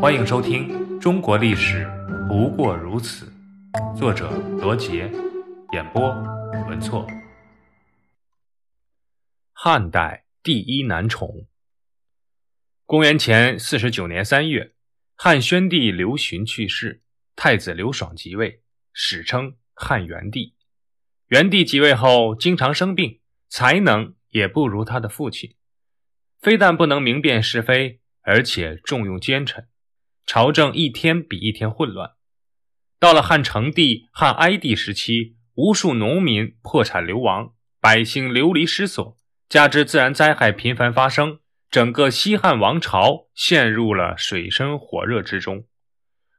欢迎收听《中国历史不过如此》，作者罗杰，演播文措。汉代第一男宠。公元前四十九年三月，汉宣帝刘询去世，太子刘爽即位，史称汉元帝。元帝即位后，经常生病，才能也不如他的父亲，非但不能明辨是非，而且重用奸臣。朝政一天比一天混乱，到了汉成帝、汉哀帝时期，无数农民破产流亡，百姓流离失所，加之自然灾害频繁发生，整个西汉王朝陷入了水深火热之中。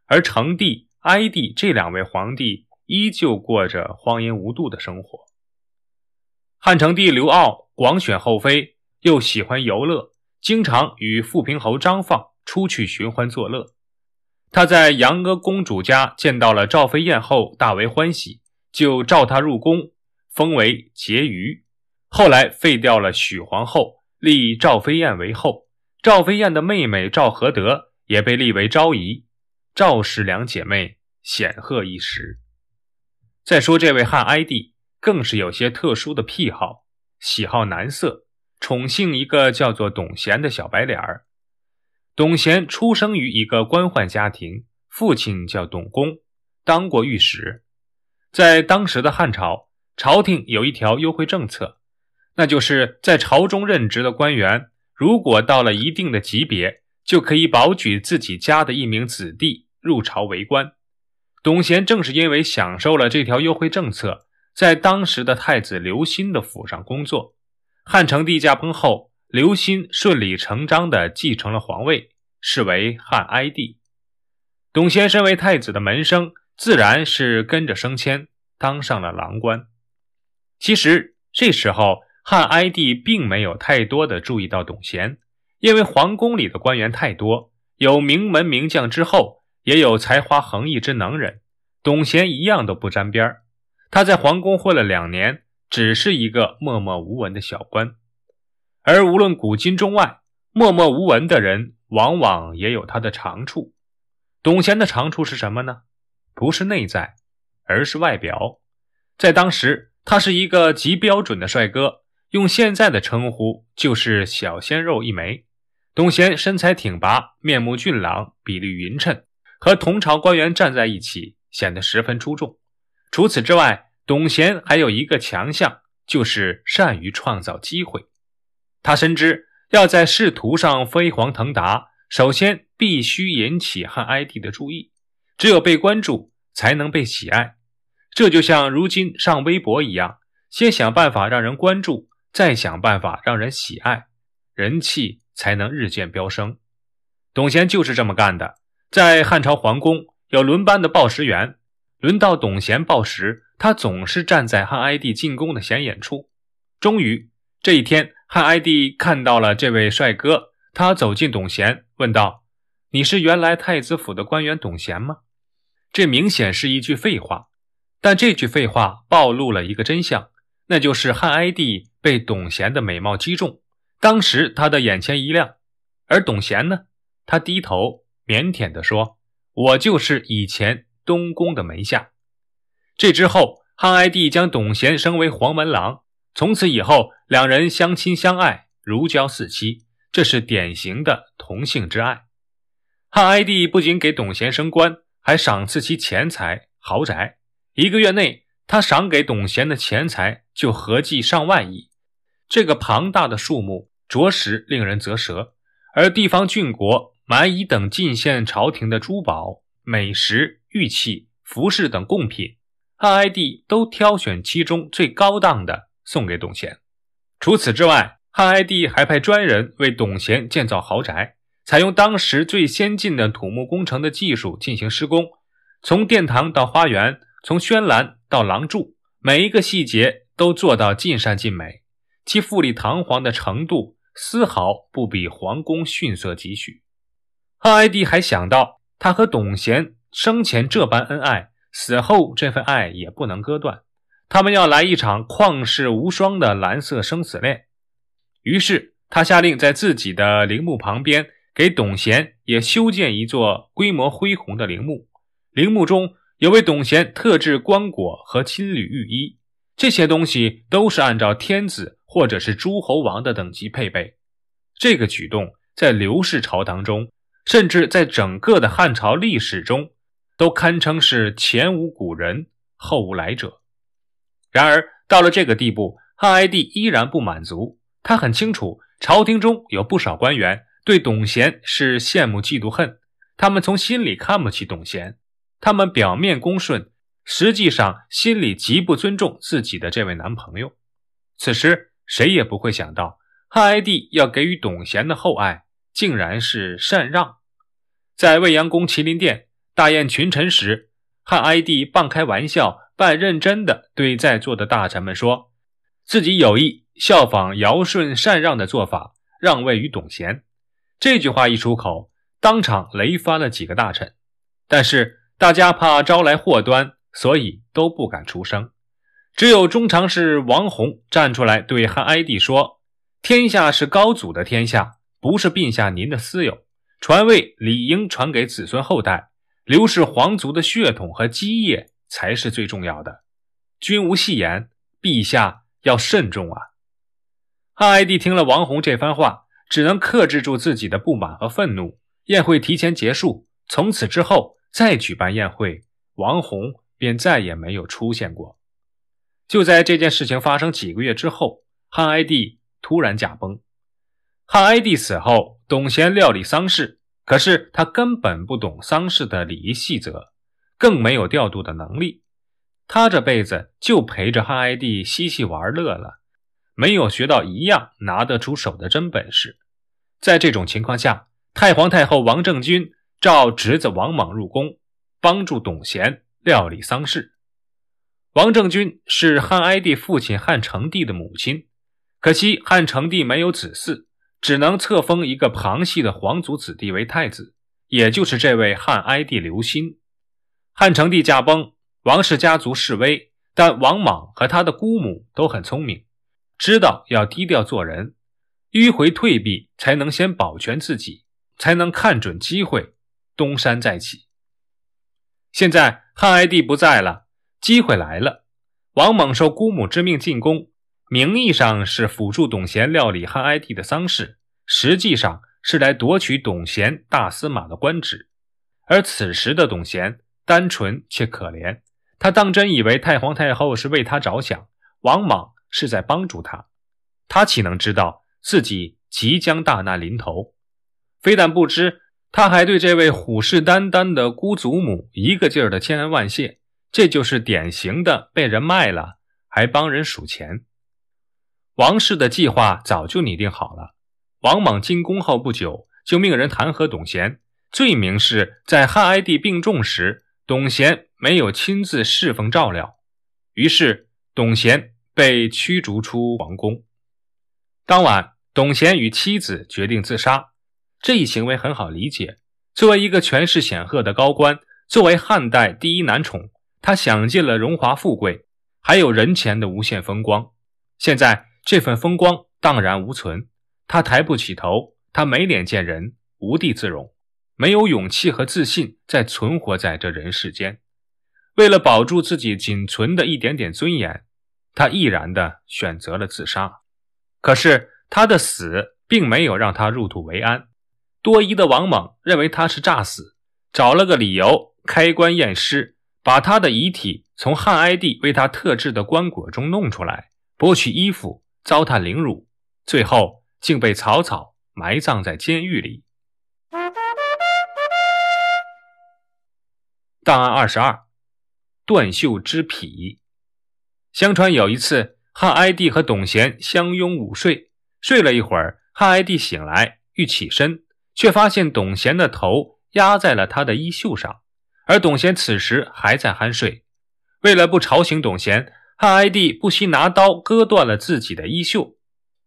而成帝、哀帝这两位皇帝依旧过着荒淫无度的生活。汉成帝刘骜广选后妃，又喜欢游乐，经常与富平侯张放出去寻欢作乐。他在杨阿公主家见到了赵飞燕后，大为欢喜，就召她入宫，封为婕妤。后来废掉了许皇后，立赵飞燕为后。赵飞燕的妹妹赵合德也被立为昭仪。赵氏两姐妹显赫一时。再说这位汉哀帝，更是有些特殊的癖好，喜好男色，宠幸一个叫做董贤的小白脸儿。董贤出生于一个官宦家庭，父亲叫董公，当过御史。在当时的汉朝，朝廷有一条优惠政策，那就是在朝中任职的官员，如果到了一定的级别，就可以保举自己家的一名子弟入朝为官。董贤正是因为享受了这条优惠政策，在当时的太子刘歆的府上工作。汉成帝驾崩后。刘歆顺理成章地继承了皇位，是为汉哀帝。董贤身为太子的门生，自然是跟着升迁，当上了郎官。其实这时候，汉哀帝并没有太多的注意到董贤，因为皇宫里的官员太多，有名门名将之后，也有才华横溢之能人，董贤一样都不沾边他在皇宫混了两年，只是一个默默无闻的小官。而无论古今中外，默默无闻的人往往也有他的长处。董贤的长处是什么呢？不是内在，而是外表。在当时，他是一个极标准的帅哥，用现在的称呼就是小鲜肉一枚。董贤身材挺拔，面目俊朗，比例匀称，和同朝官员站在一起，显得十分出众。除此之外，董贤还有一个强项，就是善于创造机会。他深知，要在仕途上飞黄腾达，首先必须引起汉哀帝的注意。只有被关注，才能被喜爱。这就像如今上微博一样，先想办法让人关注，再想办法让人喜爱，人气才能日渐飙升。董贤就是这么干的。在汉朝皇宫，有轮班的报时员，轮到董贤报时，他总是站在汉哀帝进宫的显眼处。终于这一天。汉哀帝看到了这位帅哥，他走进董贤，问道：“你是原来太子府的官员董贤吗？”这明显是一句废话，但这句废话暴露了一个真相，那就是汉哀帝被董贤的美貌击中，当时他的眼前一亮。而董贤呢，他低头腼腆地说：“我就是以前东宫的门下。”这之后，汉哀帝将董贤升为黄门郎。从此以后，两人相亲相爱，如胶似漆，这是典型的同性之爱。汉哀帝不仅给董贤升官，还赏赐其钱财、豪宅。一个月内，他赏给董贤的钱财就合计上万亿，这个庞大的数目着实令人啧舌。而地方郡国蛮夷等进献朝廷的珠宝、美食、玉器、服饰等贡品，汉哀帝都挑选其中最高档的。送给董贤。除此之外，汉哀帝还派专人为董贤建造豪宅，采用当时最先进的土木工程的技术进行施工，从殿堂到花园，从轩栏到廊柱，每一个细节都做到尽善尽美，其富丽堂皇的程度丝毫不比皇宫逊色几许。汉哀帝还想到，他和董贤生前这般恩爱，死后这份爱也不能割断。他们要来一场旷世无双的蓝色生死恋，于是他下令在自己的陵墓旁边给董贤也修建一座规模恢宏的陵墓，陵墓中有为董贤特制棺椁和金缕玉衣，这些东西都是按照天子或者是诸侯王的等级配备。这个举动在刘氏朝堂中，甚至在整个的汉朝历史中，都堪称是前无古人后无来者。然而到了这个地步，汉哀帝依然不满足，他很清楚朝廷中有不少官员。对董贤是羡慕嫉妒恨，他们从心里看不起董贤，他们表面恭顺，实际上心里极不尊重自己的这位男朋友。此时谁也不会想到，汉哀帝要给予董贤的厚爱，竟然是禅让。在未央宫麒麟殿大宴群臣时，汉哀帝半开玩笑半认真地对在座的大臣们说，自己有意效仿尧舜禅让的做法，让位于董贤。这句话一出口，当场雷翻了几个大臣。但是大家怕招来祸端，所以都不敢出声。只有中常侍王弘站出来对汉哀帝说：“天下是高祖的天下，不是陛下您的私有。传位理应传给子孙后代，刘氏皇族的血统和基业才是最重要的。君无戏言，陛下要慎重啊！”汉哀帝听了王弘这番话。只能克制住自己的不满和愤怒。宴会提前结束，从此之后再举办宴会，王弘便再也没有出现过。就在这件事情发生几个月之后，汉哀帝突然驾崩。汉哀帝死后，董贤料理丧事，可是他根本不懂丧事的礼仪细则，更没有调度的能力。他这辈子就陪着汉哀帝嬉戏玩乐了。没有学到一样拿得出手的真本事，在这种情况下，太皇太后王政君召侄子王莽入宫，帮助董贤料理丧事。王政君是汉哀帝父亲汉成帝的母亲，可惜汉成帝没有子嗣，只能册封一个旁系的皇族子弟为太子，也就是这位汉哀帝刘歆。汉成帝驾崩，王氏家族示威，但王莽和他的姑母都很聪明。知道要低调做人，迂回退避，才能先保全自己，才能看准机会东山再起。现在汉哀帝不在了，机会来了。王莽受姑母之命进宫，名义上是辅助董贤料理汉哀帝的丧事，实际上是来夺取董贤大司马的官职。而此时的董贤单纯且可怜，他当真以为太皇太后是为他着想，王莽。是在帮助他，他岂能知道自己即将大难临头？非但不知，他还对这位虎视眈眈的姑祖母一个劲儿的千恩万谢。这就是典型的被人卖了，还帮人数钱。王氏的计划早就拟定好了。王莽进宫后不久，就命人弹劾董贤，罪名是在汉哀帝病重时，董贤没有亲自侍奉照料。于是董贤。被驱逐出皇宫。当晚，董贤与妻子决定自杀。这一行为很好理解。作为一个权势显赫的高官，作为汉代第一男宠，他享尽了荣华富贵，还有人前的无限风光。现在这份风光荡然无存，他抬不起头，他没脸见人，无地自容，没有勇气和自信再存活在这人世间。为了保住自己仅存的一点点尊严。他毅然地选择了自杀，可是他的死并没有让他入土为安。多疑的王猛认为他是诈死，找了个理由开棺验尸，把他的遗体从汉哀帝为他特制的棺椁中弄出来，剥去衣服，糟蹋凌辱，最后竟被草草埋葬在监狱里。档案二十二：断袖之癖。相传有一次，汉哀帝和董贤相拥午睡，睡了一会儿，汉哀帝醒来欲起身，却发现董贤的头压在了他的衣袖上，而董贤此时还在酣睡。为了不吵醒董贤，汉哀帝不惜拿刀割断了自己的衣袖。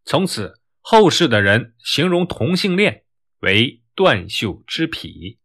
从此，后世的人形容同性恋为“断袖之癖”。